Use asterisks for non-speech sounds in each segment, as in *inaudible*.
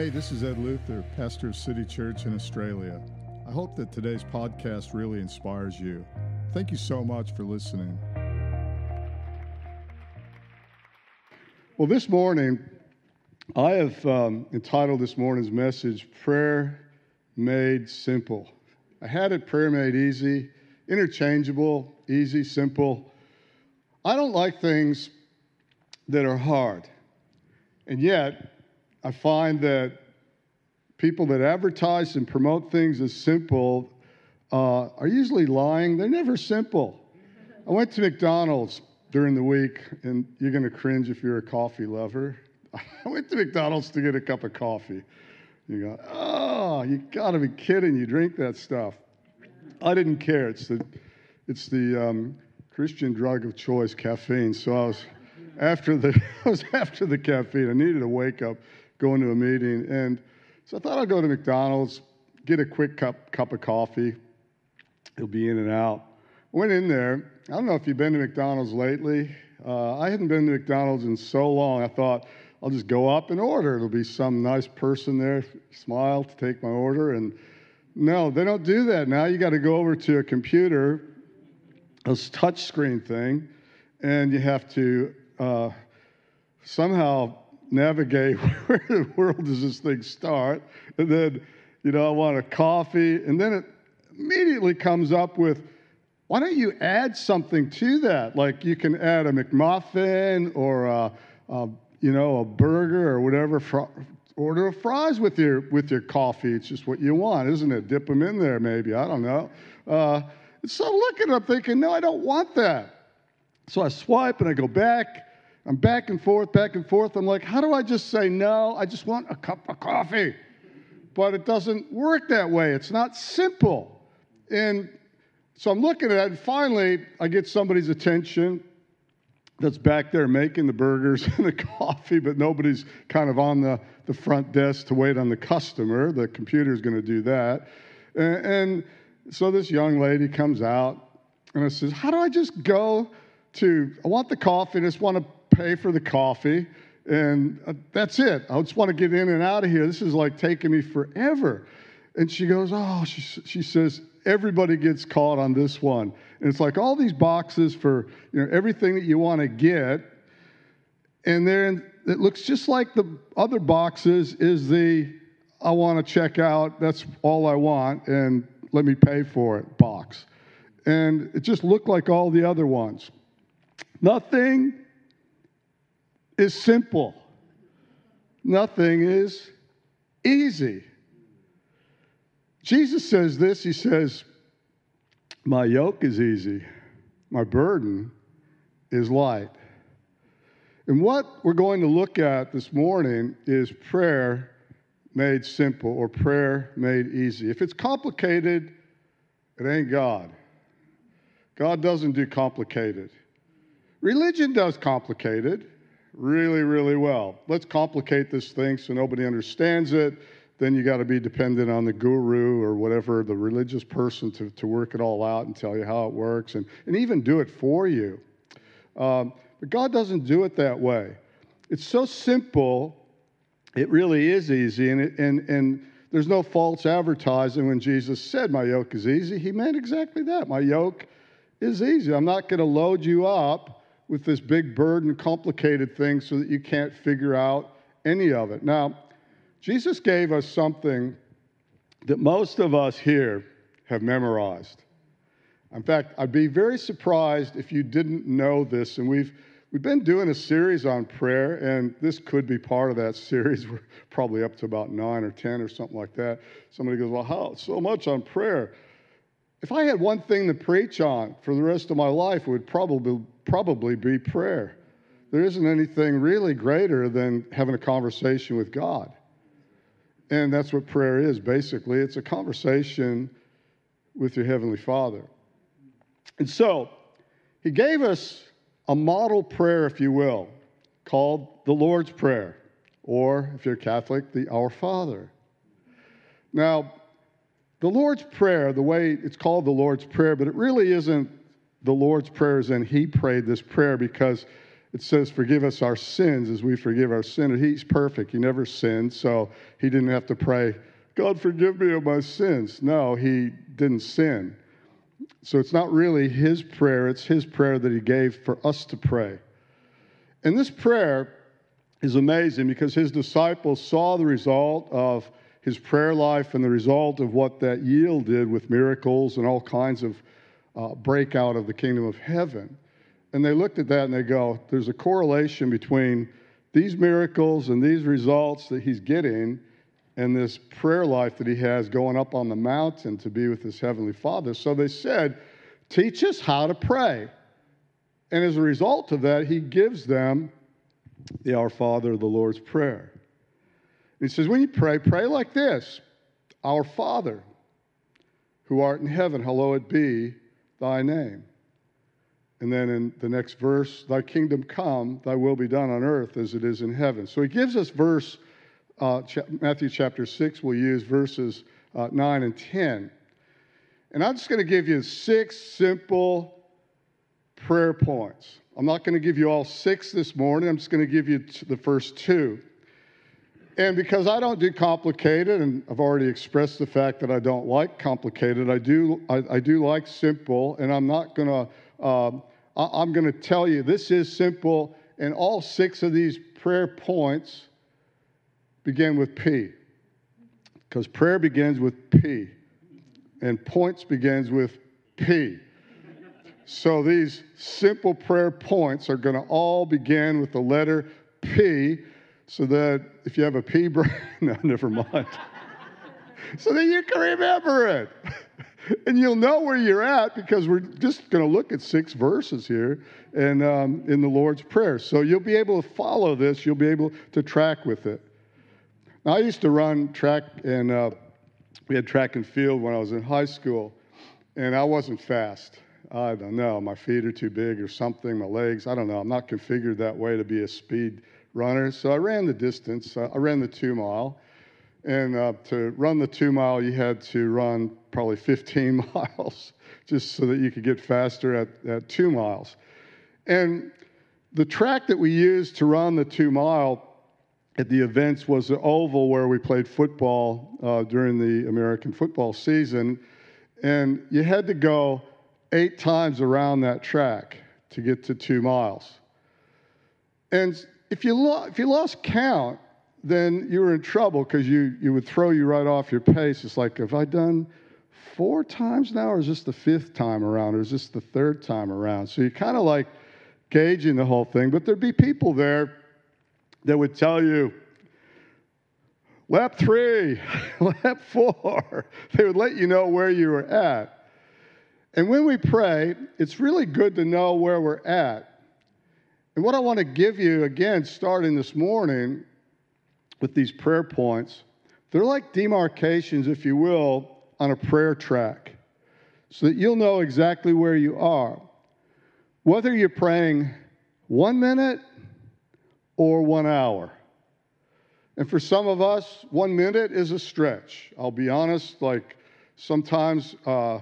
Hey, this is Ed Luther, pastor of City Church in Australia. I hope that today's podcast really inspires you. Thank you so much for listening. Well, this morning, I have um, entitled this morning's message, Prayer Made Simple. I had it Prayer Made Easy, interchangeable, easy, simple. I don't like things that are hard. And yet, I find that people that advertise and promote things as simple uh, are usually lying. They're never simple. I went to McDonald's during the week, and you're going to cringe if you're a coffee lover. *laughs* I went to McDonald's to get a cup of coffee. You go, oh, you got to be kidding! You drink that stuff. I didn't care. It's the, it's the um, Christian drug of choice, caffeine. So I was after the, *laughs* I was after the caffeine. I needed a wake up going to a meeting. And so I thought I'd go to McDonald's, get a quick cup, cup of coffee. It'll be in and out. Went in there. I don't know if you've been to McDonald's lately. Uh, I hadn't been to McDonald's in so long. I thought I'll just go up and order. It'll be some nice person there, smile to take my order. And no, they don't do that now. You got to go over to a computer, a touch screen thing, and you have to uh, somehow navigate *laughs* where in the world does this thing start? And then, you know, I want a coffee. And then it immediately comes up with, why don't you add something to that? Like you can add a McMuffin or a, a you know, a burger or whatever. Order of fries with your with your coffee. It's just what you want, isn't it? Dip them in there, maybe. I don't know. Uh, so I'm looking, I'm thinking, no, I don't want that. So I swipe and I go back I'm back and forth, back and forth. I'm like, how do I just say no? I just want a cup of coffee. But it doesn't work that way. It's not simple. And so I'm looking at it, and finally, I get somebody's attention that's back there making the burgers *laughs* and the coffee, but nobody's kind of on the, the front desk to wait on the customer. The computer's going to do that. And, and so this young lady comes out and I says, How do I just go to, I want the coffee, I just want to pay for the coffee, and uh, that's it. I just want to get in and out of here. This is like taking me forever. And she goes, Oh, she, she says, everybody gets caught on this one. And it's like all these boxes for you know everything that you want to get. And then it looks just like the other boxes is the I want to check out, that's all I want, and let me pay for it box. And it just looked like all the other ones. Nothing is simple, nothing is easy. Jesus says this He says, My yoke is easy, my burden is light. And what we're going to look at this morning is prayer made simple or prayer made easy. If it's complicated, it ain't God. God doesn't do complicated. Religion does complicated really, really well. Let's complicate this thing so nobody understands it. Then you got to be dependent on the guru or whatever, the religious person to, to work it all out and tell you how it works and, and even do it for you. Um, but God doesn't do it that way. It's so simple, it really is easy. And, it, and, and there's no false advertising when Jesus said, My yoke is easy. He meant exactly that. My yoke is easy. I'm not going to load you up with this big burden, complicated thing so that you can't figure out any of it. Now, Jesus gave us something that most of us here have memorized. In fact, I'd be very surprised if you didn't know this. And we've, we've been doing a series on prayer, and this could be part of that series. *laughs* We're probably up to about nine or 10 or something like that. Somebody goes, Well, how? So much on prayer. If I had one thing to preach on for the rest of my life, it would probably, probably be prayer. There isn't anything really greater than having a conversation with God. And that's what prayer is basically it's a conversation with your Heavenly Father. And so, He gave us a model prayer, if you will, called the Lord's Prayer, or if you're Catholic, the Our Father. Now, the Lord's Prayer, the way it's called the Lord's Prayer, but it really isn't the Lord's Prayer as in He prayed this prayer because it says, Forgive us our sins as we forgive our sinners. He's perfect. He never sinned, so he didn't have to pray, God, forgive me of my sins. No, he didn't sin. So it's not really his prayer, it's his prayer that he gave for us to pray. And this prayer is amazing because his disciples saw the result of his prayer life and the result of what that yielded with miracles and all kinds of uh, breakout of the kingdom of heaven. And they looked at that and they go, there's a correlation between these miracles and these results that he's getting and this prayer life that he has going up on the mountain to be with his heavenly father. So they said, Teach us how to pray. And as a result of that, he gives them the Our Father, the Lord's Prayer. He says, When you pray, pray like this Our Father, who art in heaven, hallowed be thy name. And then in the next verse, Thy kingdom come, Thy will be done on earth as it is in heaven. So he gives us verse, uh, Matthew chapter 6, we'll use verses uh, 9 and 10. And I'm just going to give you six simple prayer points. I'm not going to give you all six this morning, I'm just going to give you the first two. And because I don't do complicated, and I've already expressed the fact that I don't like complicated, I do, I, I do like simple, and I'm not going to, um, I'm going to tell you this is simple, and all six of these prayer points begin with P. Because prayer begins with P and points begins with P. So these simple prayer points are going to all begin with the letter P so that if you have a P brain, *laughs* no, never mind. so that you can remember it. *laughs* and you'll know where you're at because we're just going to look at six verses here and um, in the Lord's Prayer. So you'll be able to follow this, you'll be able to track with it. Now, I used to run track and uh, we had track and field when I was in high school, and I wasn't fast. I don't know. My feet are too big or something, my legs, I don't know. I'm not configured that way to be a speed runner. So I ran the distance. I ran the two mile. And uh, to run the two mile, you had to run probably 15 *laughs* miles just so that you could get faster at, at two miles. And the track that we used to run the two mile at the events was the oval where we played football uh, during the American football season. And you had to go eight times around that track to get to two miles. And if you, lo- if you lost count, then you were in trouble because you, you would throw you right off your pace. It's like, have I done four times now, or is this the fifth time around, or is this the third time around? So you're kind of like gauging the whole thing. But there'd be people there that would tell you, lap three, *laughs* lap four. *laughs* They would let you know where you were at. And when we pray, it's really good to know where we're at. And what I want to give you, again, starting this morning with these prayer points, they're like demarcations, if you will, on a prayer track so that you'll know exactly where you are. Whether you're praying one minute or one hour. And for some of us, one minute is a stretch. I'll be honest, like sometimes, uh,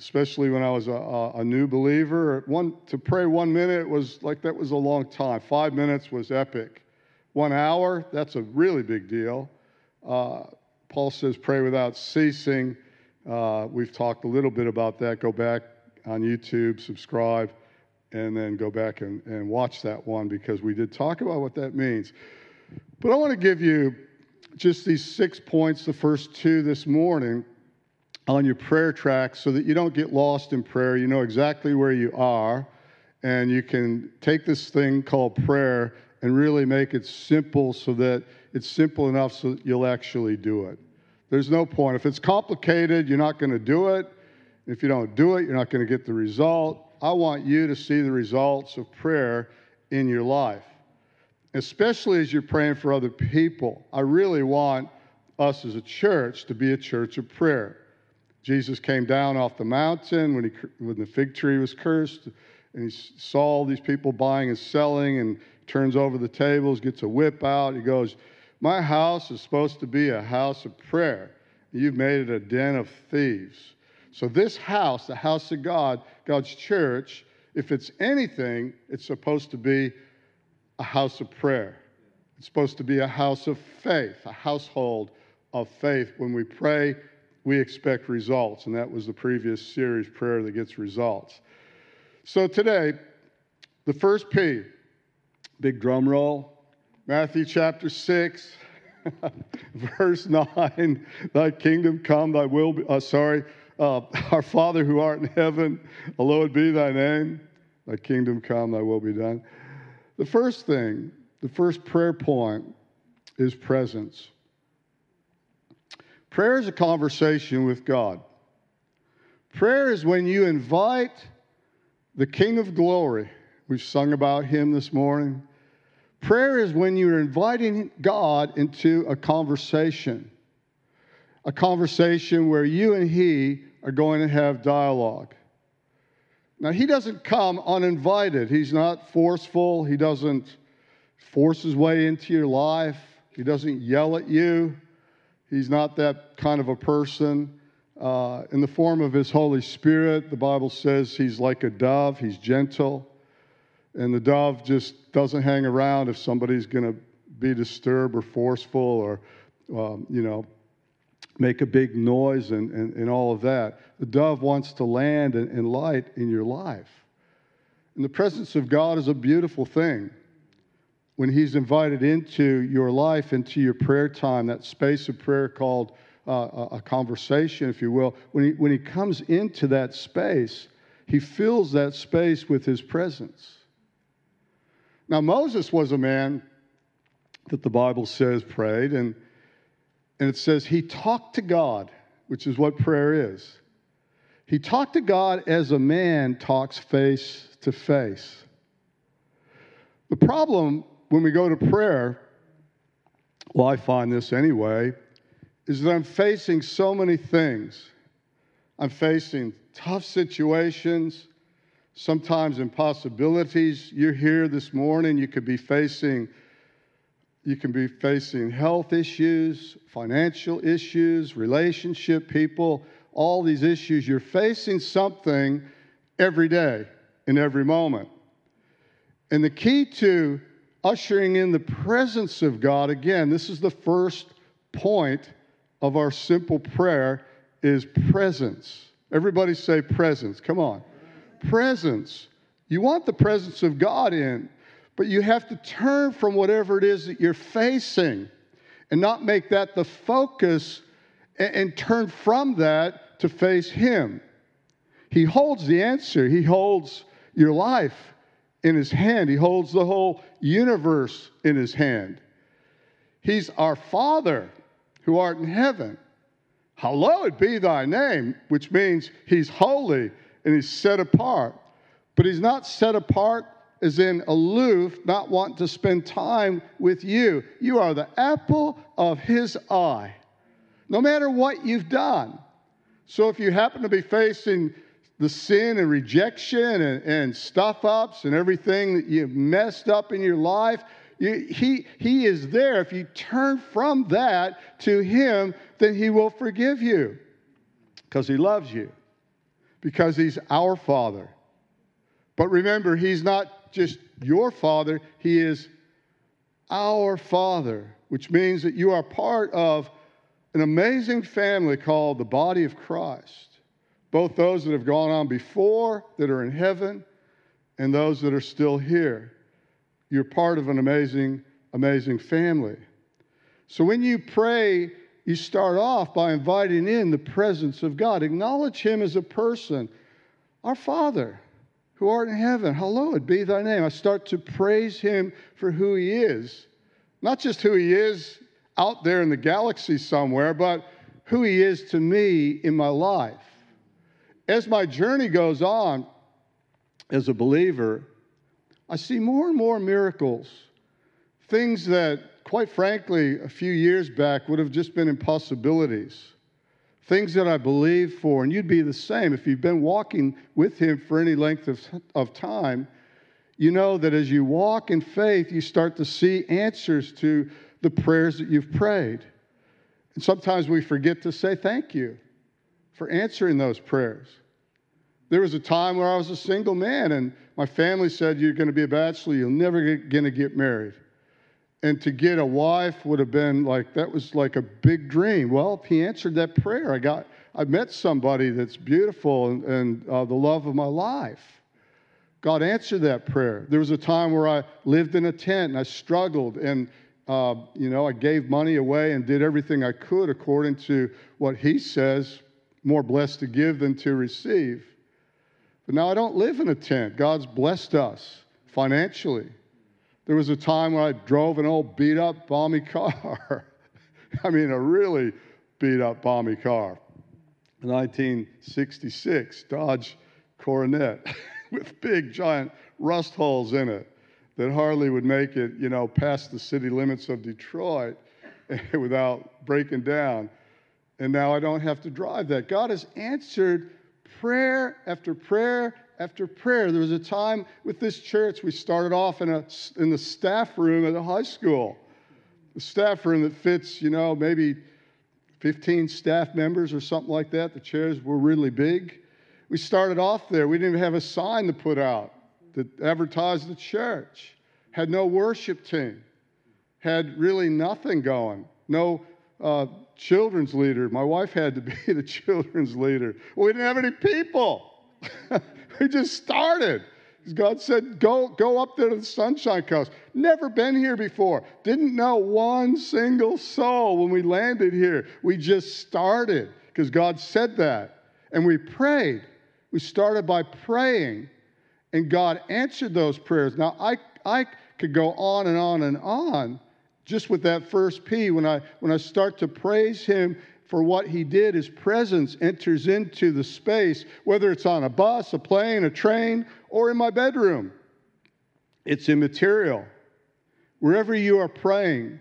especially when I was a, a, new believer, one, to pray one minute was like that was a long time. Five minutes was epic. One hour, that's a really big deal. Uh, Paul says, pray without ceasing. Uh, we've talked a little bit about that. Go back on YouTube, subscribe and then go back and, and watch that one because we did talk about what that means. But I want to give you just these six points, the first two this morning, on your prayer track so that you don't get lost in prayer. You know exactly where you are, and you can take this thing called prayer and really make it simple so that it's simple enough so that you'll actually do it. There's no point. If it's complicated, you're not going to do it. If you don't do it, you're not going to get the result. I want you to see the results of prayer in your life, especially as you're praying for other people. I really want us as a church to be a church of prayer. Jesus came down off the mountain when, he, when the fig tree was cursed, and he saw all these people buying and selling, and turns over the tables, gets a whip out. He goes, My house is supposed to be a house of prayer. You've made it a den of thieves. So, this house, the house of God, God's church, if it's anything, it's supposed to be a house of prayer. It's supposed to be a house of faith, a household of faith. When we pray, we expect results. And that was the previous series, Prayer That Gets Results. So today, the first P, big drum roll, Matthew chapter 6, *laughs* verse 9 Thy kingdom come, thy will be, uh, sorry, uh, our Father who art in heaven, hallowed be thy name. Thy kingdom come, thy will be done. The first thing, the first prayer point is presence. Prayer is a conversation with God. Prayer is when you invite the King of Glory. We've sung about him this morning. Prayer is when you're inviting God into a conversation, a conversation where you and He are going to have dialogue. Now, He doesn't come uninvited, He's not forceful, He doesn't force His way into your life, He doesn't yell at you. He's not that kind of a person. Uh, in the form of His Holy Spirit, the Bible says He's like a dove, He's gentle. And the dove just doesn't hang around if somebody's going to be disturbed or forceful or, um, you know, make a big noise and, and, and, all of that. The dove wants to land in light in your life. And the presence of God is a beautiful thing. When He's invited into your life, into your prayer time, that space of prayer called uh, a conversation, if you will, when he, when he comes into that space, He fills that space with His presence. Now, Moses was a man that the Bible says prayed, and, and it says he talked to God, which is what prayer is. He talked to God as a man talks face to face. The problem when we go to prayer, well, I find this anyway, is that I'm facing so many things. I'm facing tough situations sometimes impossibilities. You're here this morning, you could be facing you can be facing health issues, financial issues, relationship people, all these issues. You're facing something every day in every moment. And the key to ushering in the presence of God, again, this is the first point of our simple prayer is presence. Everybody say presence. Come on presence. You want the presence of God in, but you have to turn from whatever it is that you're facing and not make that the focus and, and turn from that to face Him. He holds the answer, He holds your life in His hand, He holds the whole universe in His hand. He's our Father who art in heaven. Hallowed be thy name, which means He's holy and he's set apart. But he's not set apart as in aloof, not wanting to spend time with you. You are the apple of his eye, no matter what you've done. So if you happen to be facing the sin and rejection and, and stuff ups and everything that you've messed up in your life, you, he, he is there. If you turn from that to him, then he will forgive you because he loves you because he's our Father. But remember, he's not just your Father, he is our Father, which means that you are part of an amazing family called the body of Christ. Both those that have gone on before, that are in heaven, and those that are still here. You're part of an amazing, amazing family. So when you pray you start off by inviting in the presence of God. Acknowledge Him as a person. Our Father, who art in heaven, hallowed be thy name. I start to praise Him for who He is. Not just who He is out there in the galaxy somewhere, but who He is to me in my life. As my journey goes on as a believer, I see more and more miracles, things that quite frankly, a few years back would have just been impossibilities. Things that I believe for, and you'd be the same if you've been walking with Him for any length of, of time. You know that as you walk in faith, you start to see answers to the prayers that you've prayed. And sometimes we forget to say thank you for answering those prayers. There was a time where I was a single man, and my family said, You're going to be a bachelor, you're never going to get married. And to get a wife would have been like, that was like a big dream. Well, he answered that prayer. I got, I met somebody that's beautiful and, and uh, the love of my life. God answered that prayer. There was a time where I lived in a tent and I struggled and uh, you know, I gave money away and did everything I could according to what he says, more blessed to give than to receive. But now I don't live in a tent. God's blessed us financially. There was a time when I drove an old beat up, balmy car. *laughs* I mean, a really beat up, balmy car. 1966 Dodge Coronet *laughs* with big, giant rust holes in it that hardly would make it, you know, past the city limits of Detroit *laughs* without breaking down. And now I don't have to drive that. God has answered prayer after prayer after prayer. There was a time with this church, we started off in, a, in the staff room at a high school. The staff room that fits, you know, maybe 15 staff members or something like that. The chairs were really big. We started off there. We didn't even have a sign to put out that advertised the church, had no worship team, had really nothing going, no uh, children's leader. My wife had to be *laughs* the children's leader. Well, we didn't have any people. *laughs* we just started. God said, go, go up there to the Sunshine Coast. Never been here before. Didn't know one single soul when we landed here. We just started because God said that. And we prayed. We started by praying and God answered those prayers. Now, I, I could go on and on and on just with that first P. When I, when I start to praise Him for what He did, His presence enters into the space, whether it's on a bus, a plane, a train, or in my bedroom. It's immaterial. Wherever you are praying,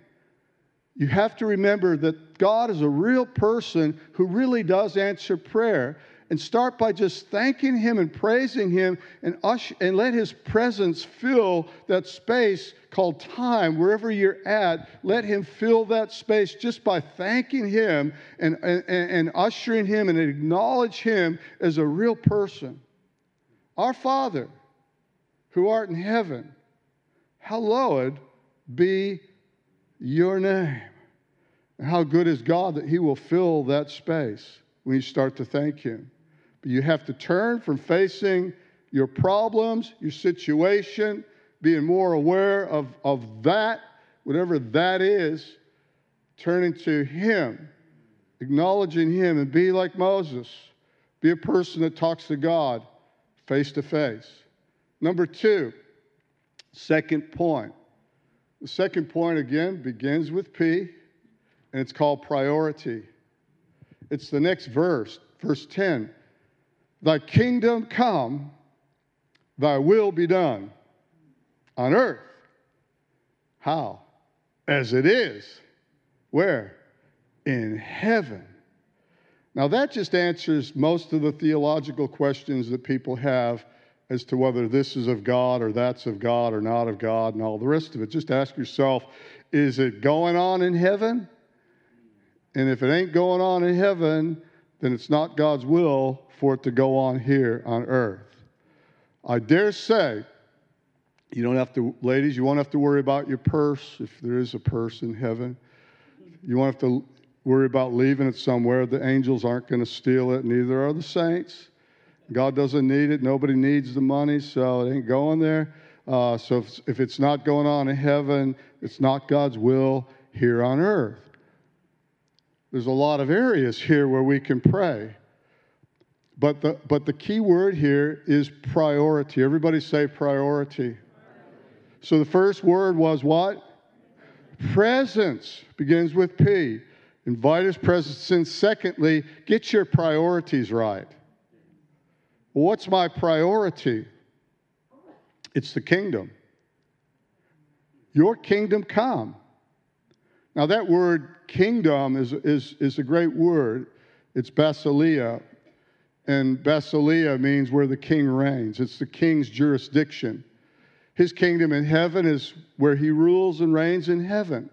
you have to remember that God is a real person who really does answer prayer and start by just thanking Him and praising Him and, and let His presence fill that space called time, wherever you're at. Let Him fill that space just by thanking Him and, and, and ushering Him and acknowledge Him as a real person. Our Father, who art in heaven, hallowed be your name. And how good is God that He will fill that space when you start to thank Him. You have to turn from facing your problems, your situation, being more aware of, of that, whatever that is, turning to Him, acknowledging Him, and be like Moses. Be a person that talks to God face to face. Number two, second point. The second point, again, begins with P, and it's called priority. It's the next verse, verse 10. Thy kingdom come, thy will be done on earth. How? As it is. Where? In heaven. Now, that just answers most of the theological questions that people have as to whether this is of God or that's of God or not of God and all the rest of it. Just ask yourself is it going on in heaven? And if it ain't going on in heaven, then it's not God's will for it to go on here on earth. I dare say, you don't have to, ladies, you won't have to worry about your purse if there is a purse in heaven. You won't have to worry about leaving it somewhere. The angels aren't going to steal it, neither are the saints. God doesn't need it. Nobody needs the money, so it ain't going there. Uh, so if, if it's not going on in heaven, it's not God's will here on earth. There's a lot of areas here where we can pray. But the, but the key word here is priority. Everybody say priority. So the first word was what? Presence begins with P. Invite his presence in. Secondly, get your priorities right. what's my priority? It's the kingdom. Your kingdom come. Now, that word kingdom is, is, is a great word. It's basileia, and basileia means where the king reigns. It's the king's jurisdiction. His kingdom in heaven is where he rules and reigns in heaven.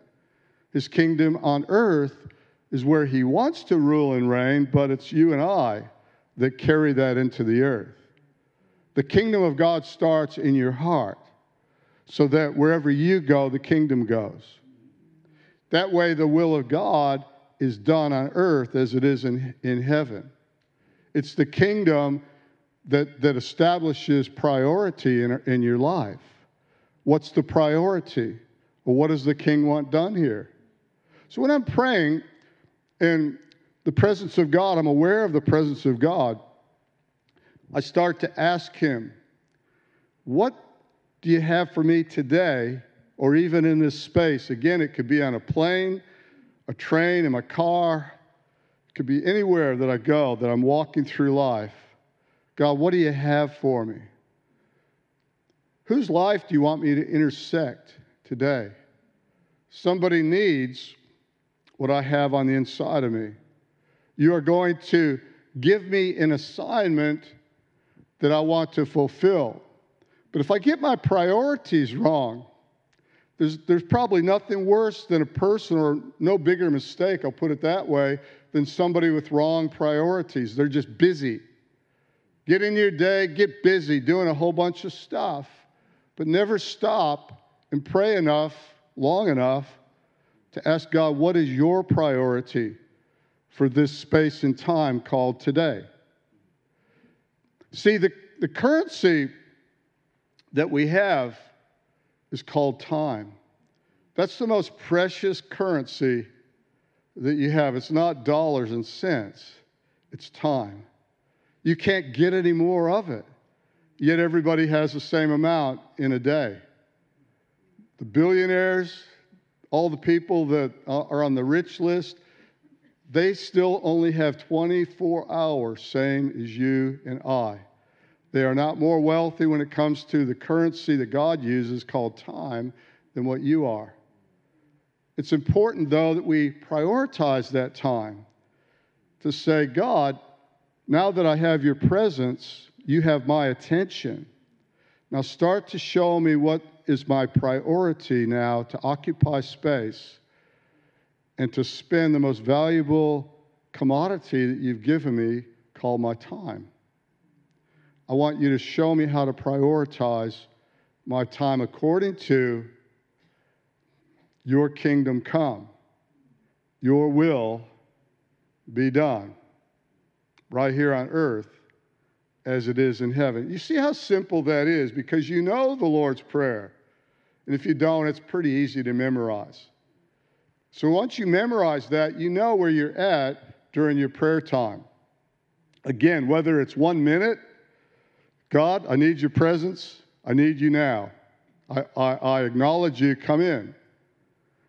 His kingdom on earth is where he wants to rule and reign, but it's you and I that carry that into the earth. The kingdom of God starts in your heart so that wherever you go, the kingdom goes. That way, the will of God is done on earth as it is in, in heaven. It's the kingdom that, that establishes priority in, in your life. What's the priority? Well, what does the king want done here? So when I'm praying in the presence of God, I'm aware of the presence of God, I start to ask him, What do you have for me today, or even in this space? Again, it could be on a plane, a train, in my car, it could be anywhere that I go, that I'm walking through life. God, what do you have for me? Whose life do you want me to intersect today? Somebody needs what I have on the inside of me. You are going to give me an assignment that I want to fulfill. But if I get my priorities wrong, there's, there's probably nothing worse than a person, or no bigger mistake, I'll put it that way, than somebody with wrong priorities. They're just busy. Get in your day, get busy doing a whole bunch of stuff, but never stop and pray enough, long enough, to ask God, what is your priority for this space and time called today? See, the, the currency that we have is called time. That's the most precious currency that you have. It's not dollars and cents, it's time. You can't get any more of it. Yet everybody has the same amount in a day. The billionaires, all the people that are on the rich list, they still only have 24 hours, same as you and I. They are not more wealthy when it comes to the currency that God uses called time than what you are. It's important, though, that we prioritize that time to say, God, now that I have your presence, you have my attention. Now start to show me what is my priority now to occupy space and to spend the most valuable commodity that you've given me called my time. I want you to show me how to prioritize my time according to your kingdom come, your will be done right here on earth as it is in heaven. You see how simple that is because you know the Lord's Prayer. And if you don't, it's pretty easy to memorize. So once you memorize that, you know where you're at during your prayer time. Again, whether it's one minute, God, I need your presence. I need you now. I, I, I acknowledge you. Come in.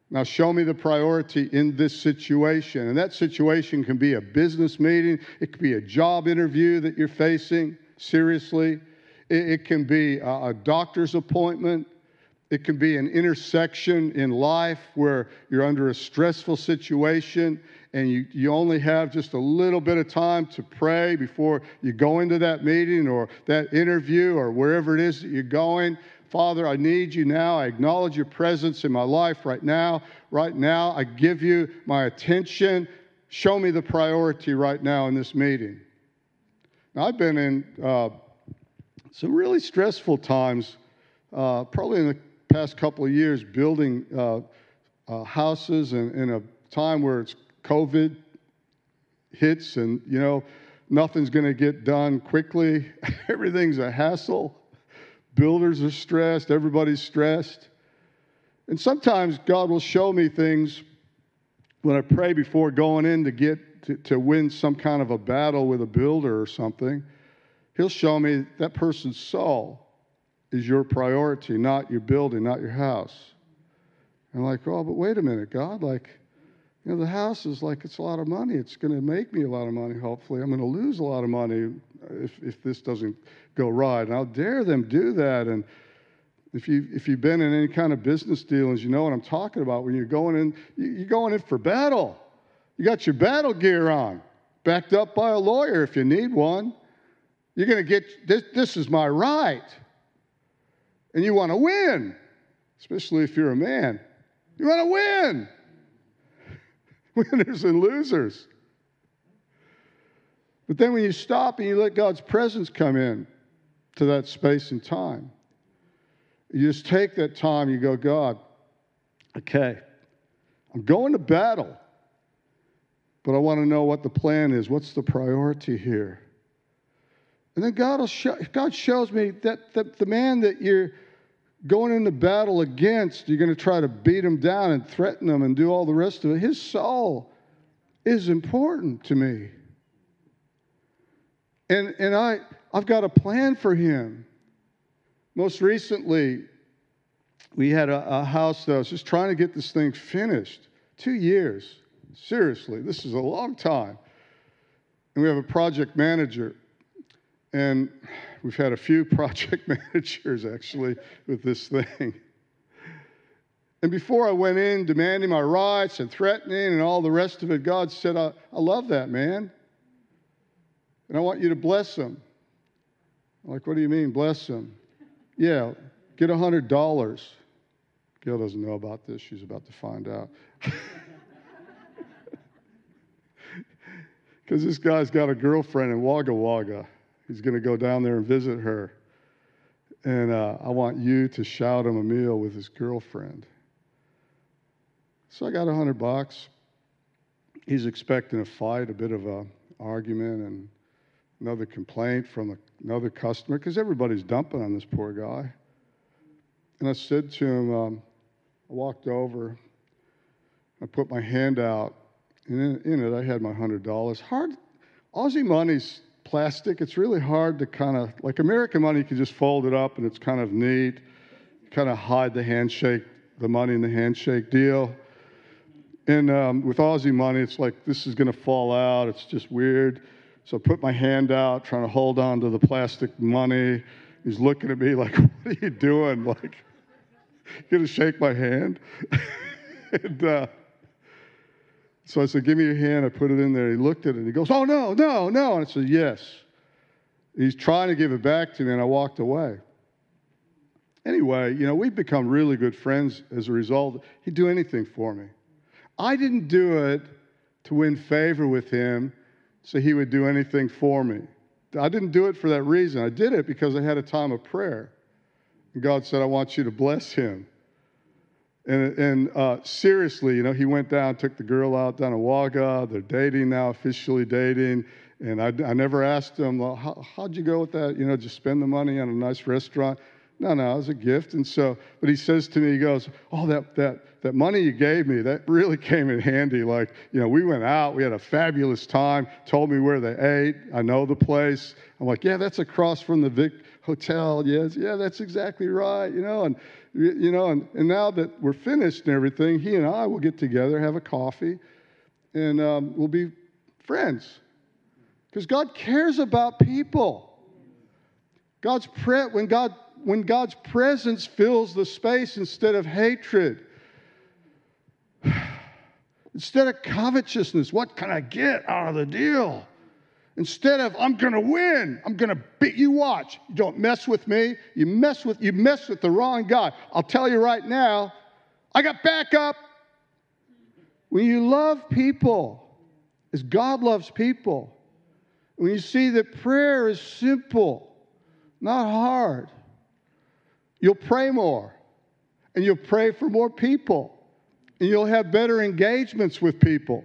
Now, show me the priority in this situation. And that situation can be a business meeting, it could be a job interview that you're facing seriously, it, it can be a, a doctor's appointment. It can be an intersection in life where you're under a stressful situation and you, you only have just a little bit of time to pray before you go into that meeting or that interview or wherever it is that you're going. Father, I need you now. I acknowledge your presence in my life right now. Right now, I give you my attention. Show me the priority right now in this meeting. Now, I've been in uh, some really stressful times, uh, probably in the past couple of years, building uh, uh houses and in a time where it's COVID hits and, you know, nothing's going to get done quickly. *laughs* Everything's a hassle. Builders are stressed, everybody's stressed. And sometimes God will show me things when I pray before going in to get to, to win some kind of a battle with a builder or something. He'll show me that person's soul is your priority, not your building, not your house. And like, oh, but wait a minute, God, like, you know, the house is like it's a lot of money. It's going to make me a lot of money, hopefully. I'm going to lose a lot of money if, if this doesn't go right. And I'll dare them do that. And if, you, if you've been in any kind of business dealings, you know what I'm talking about. When you're going in, you're going in for battle. You got your battle gear on, backed up by a lawyer if you need one. You're going to get this, this is my right. And you want to win, especially if you're a man. You want to win *laughs* winners and losers. But then when you stop and you let God's presence come in, to that space and time. You just take that time, you go, God, okay, I'm going to battle, but I want to know what the plan is. What's the priority here? And then God, will show, God shows me that, that the man that you're going into battle against, you're going to try to beat him down and threaten him and do all the rest of it. His soul is important to me. And, and I, I've got a plan for him. Most recently, we had a, a house that I was just trying to get this thing finished. Two years. Seriously, this is a long time. And we have a project manager. And we've had a few *laughs* project managers actually with this thing. And before I went in demanding my rights and threatening and all the rest of it, God said, I, I love that man. And I want you to bless him. I'm like, what do you mean, bless him? Yeah, get a $100. Gail doesn't know about this. She's about to find out. *laughs* Because this guy's got a girlfriend in Wagga Wagga. He's going to go down there and visit her. And uh, I want you to shout him a meal with his girlfriend. So I got a hundred bucks. He's expecting a fight, a bit of an argument, and another complaint from another customer because everybody's dumping on this poor guy. And I said to him, um, I walked over, I put my hand out, and in, in it I had my hundred dollars. Hard, Aussie money's plastic. It's really hard to kind of like American money. You can just fold it up, and it's kind of neat. Kind of hide the handshake, the money in the handshake deal. And um, with Aussie money, it's like this is going to fall out. It's just weird. So I put my hand out, trying to hold on to the plastic money. He's looking at me like, *laughs* "What are you doing? Like, you *laughs* gonna shake my hand?" *laughs* and uh, so I said, "Give me your hand." I put it in there. He looked at it. and He goes, "Oh no, no, no!" And I said, "Yes." He's trying to give it back to me, and I walked away. Anyway, you know, we've become really good friends as a result. He'd do anything for me. I didn't do it to win favor with him so he would do anything for me. I didn't do it for that reason. I did it because I had a time of prayer. And God said, I want you to bless him. And, and uh, seriously, you know, he went down, took the girl out down in Wagga. They're dating now, officially dating. And I, I never asked him, well, how, how'd you go with that? You know, just spend the money on a nice restaurant. No, no, it was a gift. And so, but he says to me, he goes, Oh, that, that, that money you gave me, that really *laughs* came in handy. Like, you know, we went out, we had a fabulous time, told me where they ate. I know the place. I'm like, Yeah, that's across from the Vic Hotel. Yes, yeah, that's exactly right. You know, and, you know, and, and now that we're finished and everything, he and I will get together, have a coffee, and um, we'll be friends. Because God cares about people. God's pre- when God when God's presence fills the space instead of hatred, *sighs* instead of covetousness, what can I get out of the deal? Instead of I'm to win, I'm to beat you. Watch, you don't mess with me. You mess with you mess with the wrong God. I'll tell you right now, I got backup. When you love people, as God loves people, when you see that prayer is simple, not hard, You'll pray more, and you'll pray for more people, and you'll have better engagements with people.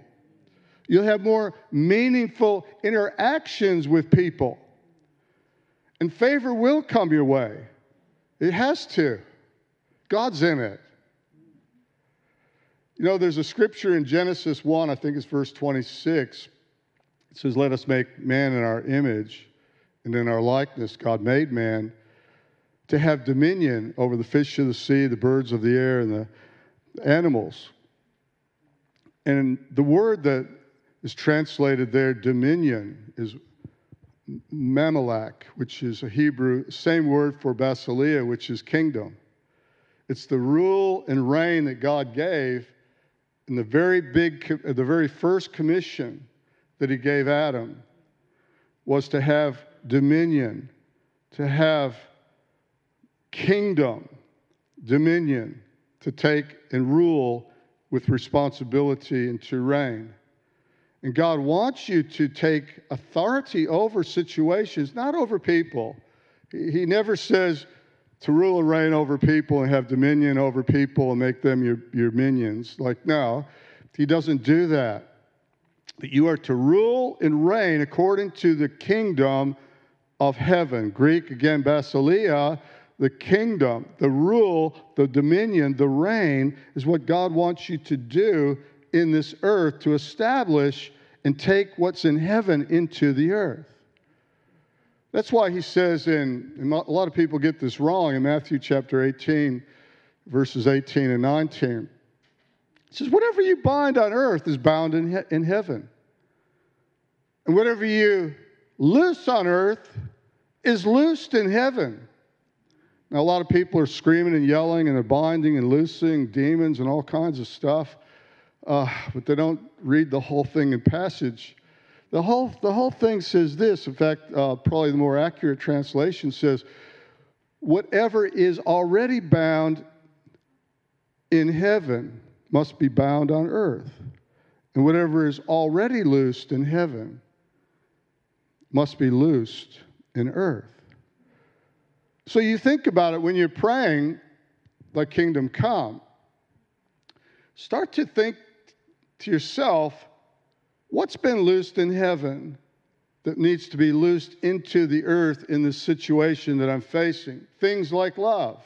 You'll have more meaningful interactions with people. And favor will come your way. It has to. God's in it. You know, there's a scripture in Genesis 1, I think it's verse 26. It says, Let us make man in our image and in our likeness. God made man to have dominion over the fish of the sea, the birds of the air, and the animals. And the word that is translated there, dominion, is mamalak, which is a Hebrew, same word for basileia, which is kingdom. It's the rule and reign that God gave in the very big, uh, the very first commission that He gave Adam was to have dominion, to have kingdom, dominion, to take and rule with responsibility and to reign. And God wants you to take authority over situations, not over people. He never says to rule and reign over people and have dominion over people and make them your, your minions. Like, no, he doesn't do that. That you are to rule and reign according to the kingdom of heaven. Greek, again, basileia, the kingdom, the rule, the dominion, the reign is what God wants you to do in this earth to establish and take what's in heaven into the earth. That's why he says, in, a lot of people get this wrong in Matthew chapter 18, verses 18 and 19. He says, Whatever you bind on earth is bound in, he- in heaven. And whatever you loose on earth is loosed in heaven. Now, a lot of people are screaming and yelling and they're binding and loosing demons and all kinds of stuff, uh, but they don't read the whole thing in passage. The whole, the whole thing says this. In fact, uh, probably the more accurate translation says, whatever is already bound in heaven must be bound on earth. And whatever is already loosed in heaven must be loosed in earth. So you think about it when you're praying, Thy kingdom come. Start to think to yourself, what's been loosed in heaven that needs to be loosed into the earth in the situation that I'm facing? Things like love.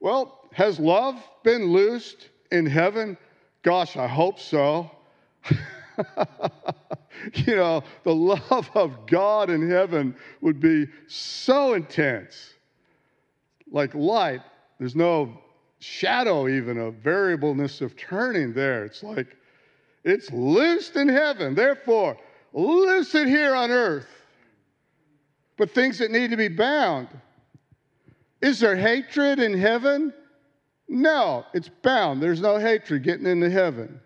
Well, has love been loosed in heaven? Gosh, I hope so. *laughs* you know, the love of God in heaven would be so intense, like light. There's no shadow, even of variableness of turning there. It's like it's loosed in heaven. Therefore, loose it here on earth. But things that need to be bound. Is there hatred in heaven? No, it's bound. There's no hatred getting into heaven.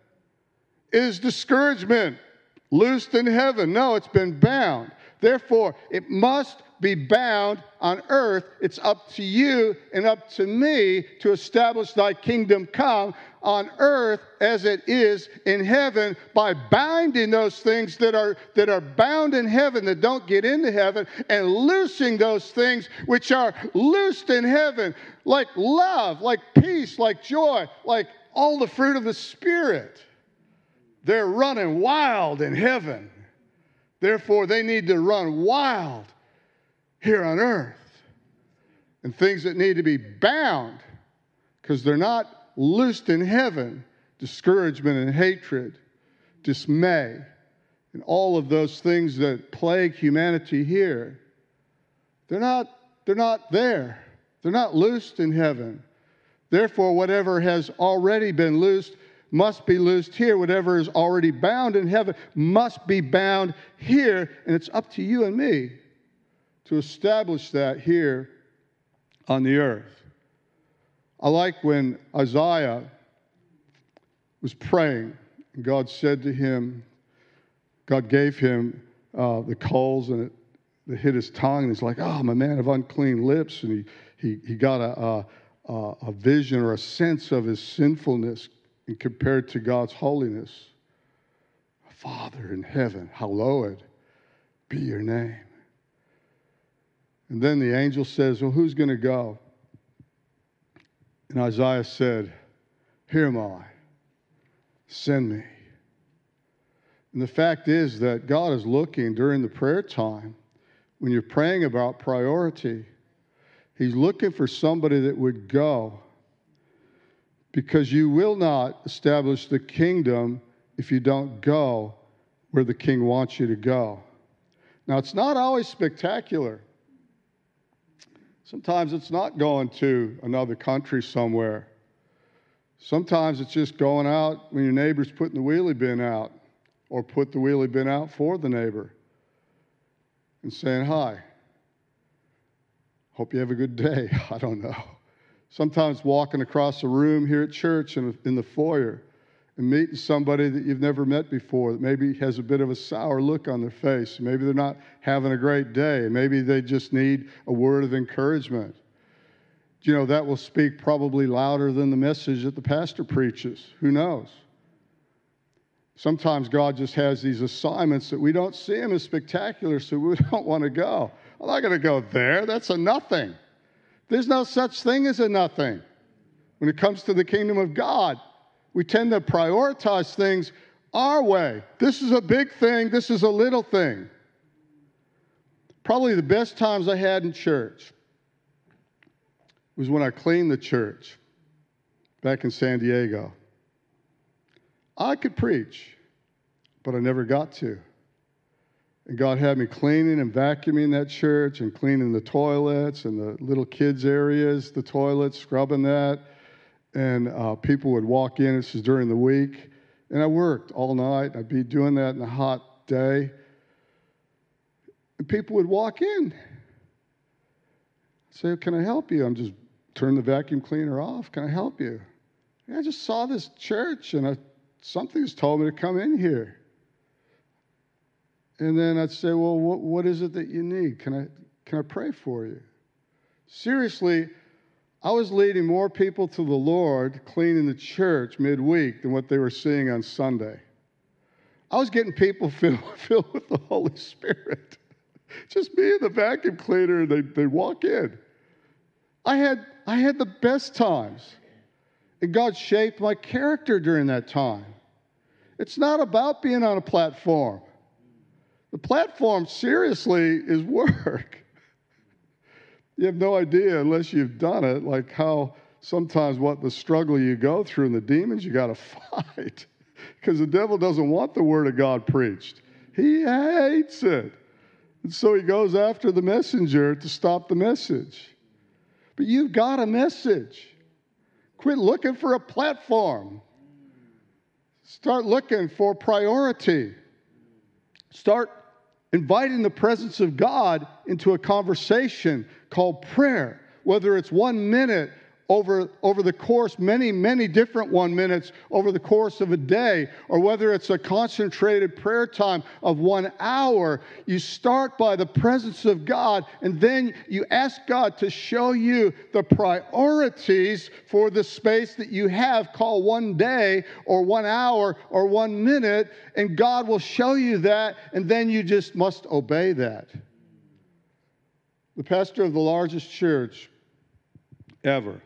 Is discouragement loosed in heaven? No, it's been bound. Therefore, it must be bound on earth. It's up to you and up to me to establish thy kingdom come on earth as it is in heaven by binding those things that are that are bound in heaven that don't get into heaven and loosing those things which are loosed in heaven like love, like peace, like joy, like all the fruit of the spirit. They're running wild in heaven. Therefore, they need to run wild here on earth. And things that need to be bound because they're not loosed in heaven discouragement and hatred, dismay, and all of those things that plague humanity here. They're not, they're not there. They're not loosed in heaven. Therefore, whatever has already been loosed must be loosed here. Whatever is already bound in heaven must be bound here. And it's up to you and me to establish that here on the earth. I like when Isaiah was praying, God said to him, God gave him uh, the coals and it, it hit his tongue, and he's like, Oh, I'm a man of unclean lips. And he, he, he got a, a, a vision or a sense of his sinfulness and compared to God's holiness. Father in heaven, hallowed be your name. And then the angel says, Well, who's going to go? And Isaiah said, Here am I. Send me. And the fact is that God is looking during the prayer time, when you're praying about priority, He's looking for somebody that would go because you will not establish the kingdom if you don't go where the king wants you to go. Now, it's not always spectacular. Sometimes it's not going to another country somewhere. Sometimes it's just going out when your neighbor's putting the wheelie bin out, or put the wheelie bin out for the neighbor and saying hi. Hope you have a good day. *laughs* I don't know. Sometimes walking across a room here at church and in the foyer and meeting somebody that you've never met before that maybe has a bit of a sour look on their face. Maybe they're not having a great day. Maybe they just need a word of encouragement. You know, that will speak probably louder than the message that the pastor preaches. Who knows? Sometimes God just has these assignments that we don't see them as spectacular, so we *laughs* don't want to go. I'm not going to go there. That's a nothing. There's no such thing as a nothing. When it comes to the kingdom of God, we tend to prioritize things our way. This is a big thing, this is a little thing. Probably the best times I had in church was when I cleaned the church back in San Diego. I could preach, but I never got to. And God had me cleaning and vacuuming that church and cleaning the toilets and the little kids' areas, the toilets, scrubbing that. And uh, people would walk in, this is during the week. And I worked all night. I'd be doing that in a hot day. And people would walk in. Say, Can I help you? I'm just turn the vacuum cleaner off. Can I help you? I just saw this church and I, something's told me to come in here. And then I'd say, Well, what, what is it that you need? Can I, can I pray for you? Seriously, I was leading more people to the Lord cleaning the church midweek than what they were seeing on Sunday. I was getting people *laughs* filled, filled with the Holy Spirit. *laughs* Just me and the vacuum cleaner, they, they walk in. I had, I had the best times. And God shaped my character during that time. It's not about being on a platform. The platform, seriously, is *laughs* work. You have no idea unless you've done it, like how sometimes what the struggle you go through and the demons you got to *laughs* fight. Because the devil doesn't want the word of God preached, he hates it. And so he goes after the messenger to stop the message. But you've got a message. Quit looking for a platform. Start looking for priority. Start inviting the presence of God into a conversation called prayer, whether it's one minute over, over the course, many, many different one minutes over the course of a day, or whether it's a concentrated prayer time of one hour, you start by the presence of God and then you ask God to show you the priorities for the space that you have Call one day or one hour or one minute, and God will show you that, and then you just must obey that. The pastor of the largest church ever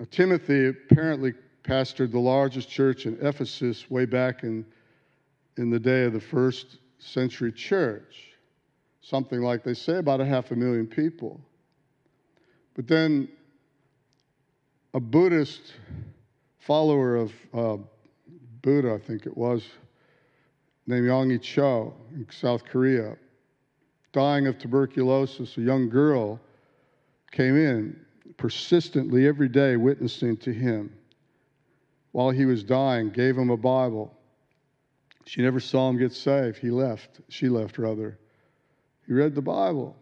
now, Timothy apparently pastored the largest church in Ephesus way back in, in the day of the first century church. Something like they say about a half a million people. But then a Buddhist follower of uh, Buddha, I think it was, named Yonggi Cho in South Korea, dying of tuberculosis, a young girl came in persistently every day witnessing to him. While he was dying, gave him a Bible. She never saw him get saved. He left. She left, rather. He read the Bible.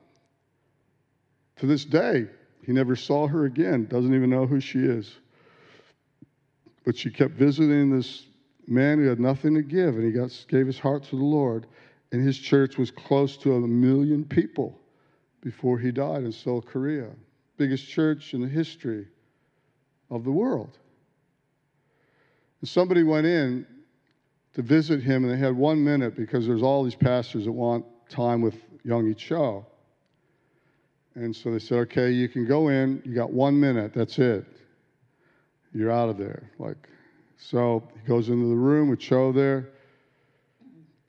To this day, he never saw her again, doesn't even know who she is. But she kept visiting this man who had nothing to give, and he got, gave his heart to the Lord. And his church was close to a million people before he died in Seoul, Korea biggest church in the history of the world. And somebody went in to visit him, and they had one minute because there's all these pastors that want time with Yonggi Cho. And so they said, okay, you can go in. You got one minute. That's it. You're out of there. Like, so he goes into the room with Cho there.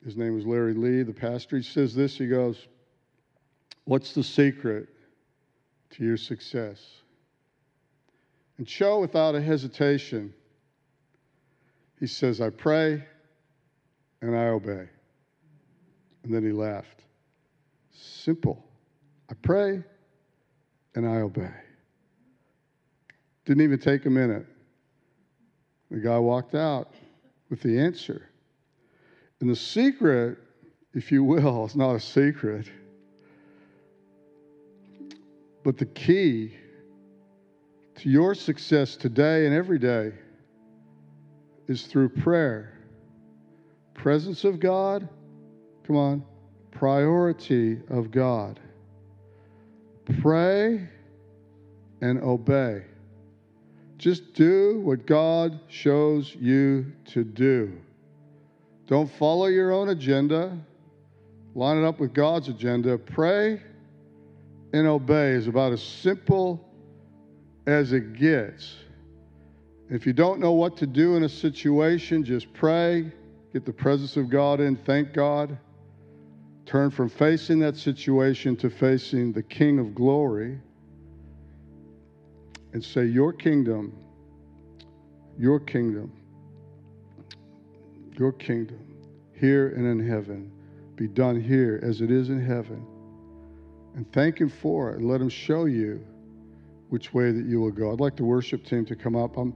His name was Larry Lee, the pastor. He says this. He goes, What's the secret to your success. And Cho without a hesitation, he says, I pray and I obey. And then he laughed. Simple. I pray and I obey. Didn't even take a minute. The guy walked out with the answer. And the secret, if you will, *laughs* is not a secret. But the key to your success today and every day is through prayer. Presence of God, come on, priority of God. Pray and obey. Just do what God shows you to do. Don't follow your own agenda. Line it up with God's agenda. Pray and obey is about as simple as it gets. If you don't know what to do in a situation, just pray, get the presence of God in, thank God, turn from facing that situation to facing the King of glory, and say, Your kingdom, your kingdom, your kingdom, here and in heaven, be done here as it is in heaven. And thank Him for it, and let Him show you which way that you will go. I'd like the worship team to come up. I'm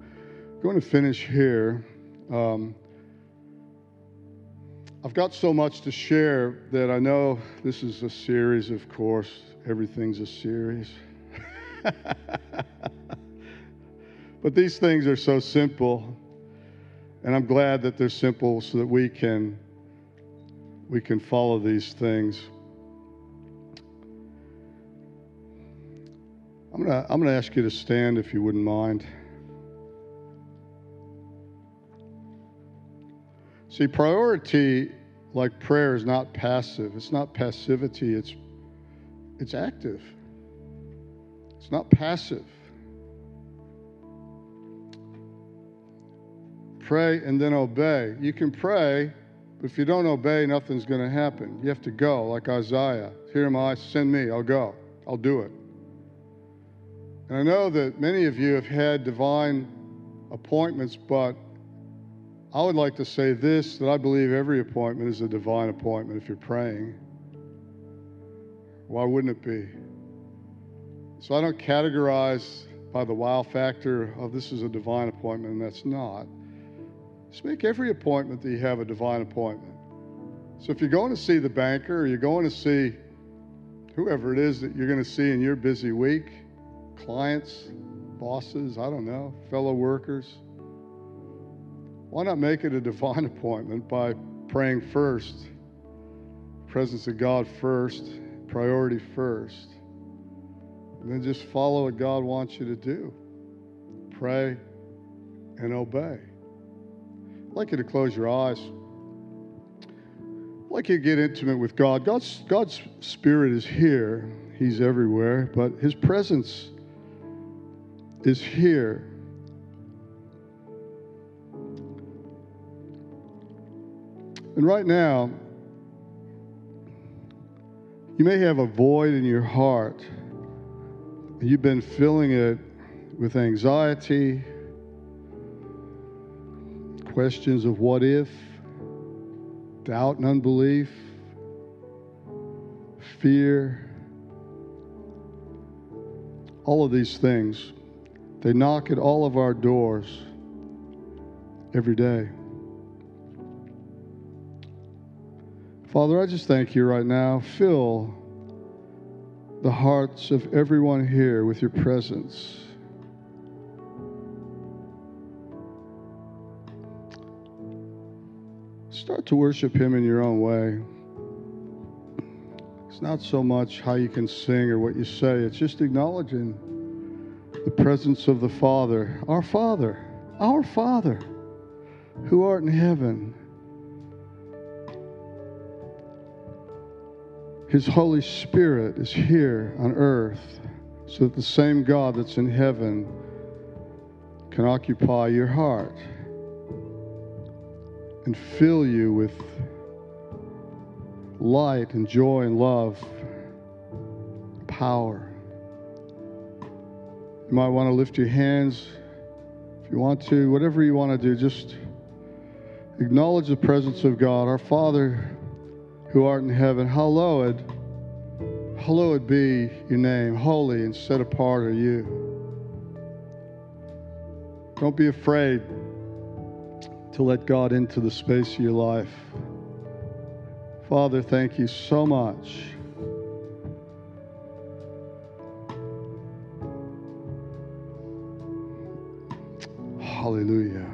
going to finish here. Um, I've got so much to share that I know this is a series, of course. Everything's a series. *laughs* but these things are so simple, and I'm glad that they're simple so that we can we can follow these things. I'm gonna I'm gonna ask you to stand if you wouldn't mind. See, priority, like prayer, is not passive. It's not passivity. It's it's active. It's not passive. Pray and then obey. You can pray, but if you don't obey, nothing's going to happen. You have to go, like Isaiah. Here am I, send me, I'll go, I'll do it. And I know that many of you have had divine appointments, but I would like to say this that I believe every appointment is a divine appointment if you're praying. Why wouldn't it be? So I don't categorize by the wow factor of this is a divine appointment and that's not. Just make every appointment that you have a divine appointment. So if you're going to see the banker or you're going to see whoever it is that you're going to see in your busy week, clients, bosses, I don't know, fellow workers, why not make it a *laughs* divine appointment by praying first, presence of God first, priority first, and then just follow what God wants you to do. Pray and obey. I'd like you to close your eyes. I'd like you to get intimate with God. God's, God's Spirit is here, He's everywhere, but His presence is here. And right now, you may have a void in your heart. You've been filling it with anxiety, questions of what if, doubt and unbelief, fear. All of these things, they knock at all of our doors every day. Father, I just thank you right now. Fill the hearts of everyone here with your presence. Start to worship Him in your own way. It's not so much how you can sing or what you say, it's just acknowledging the presence of the Father, our Father, our Father, who art in heaven His Holy Spirit is here on earth so that the same God that's in heaven can occupy your heart and fill you with light and joy and love, power. You might want to lift your hands if you want to, whatever you want to do, just acknowledge the presence of God. Our Father who art in heaven, hallowed, hallowed be your name. Holy and set apart are you. Don't be afraid to let God into the space of your life. Father, thank you so much. Hallelujah.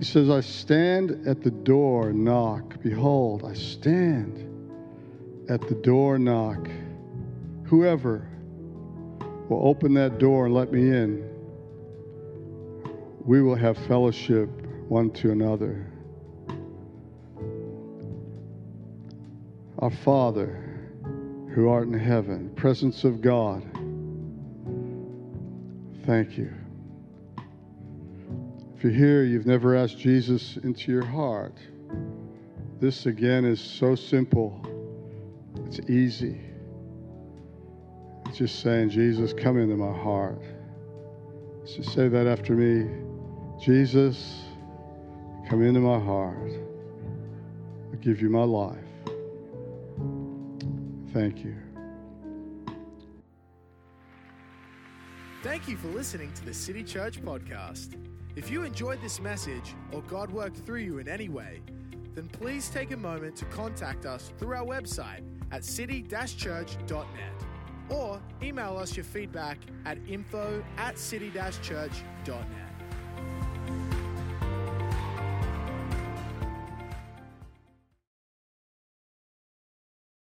He says, I stand at the door, knock. Behold, I stand at the door, knock. Whoever will open that door and let me in, we will have fellowship one to another. Our Father, who art in heaven, presence of God, thank you. If you're here, you've never asked Jesus into your heart, this again is so simple. It's easy. It's just saying, Jesus, come into my heart. Just say that after me. Jesus, come into my heart. I give you my life. Thank you. Thank you for listening to the City Church podcast. If you enjoyed this message or God worked through you in any way, then please take a moment to contact us through our website at city-church.net or email us your feedback at info at city-church.net.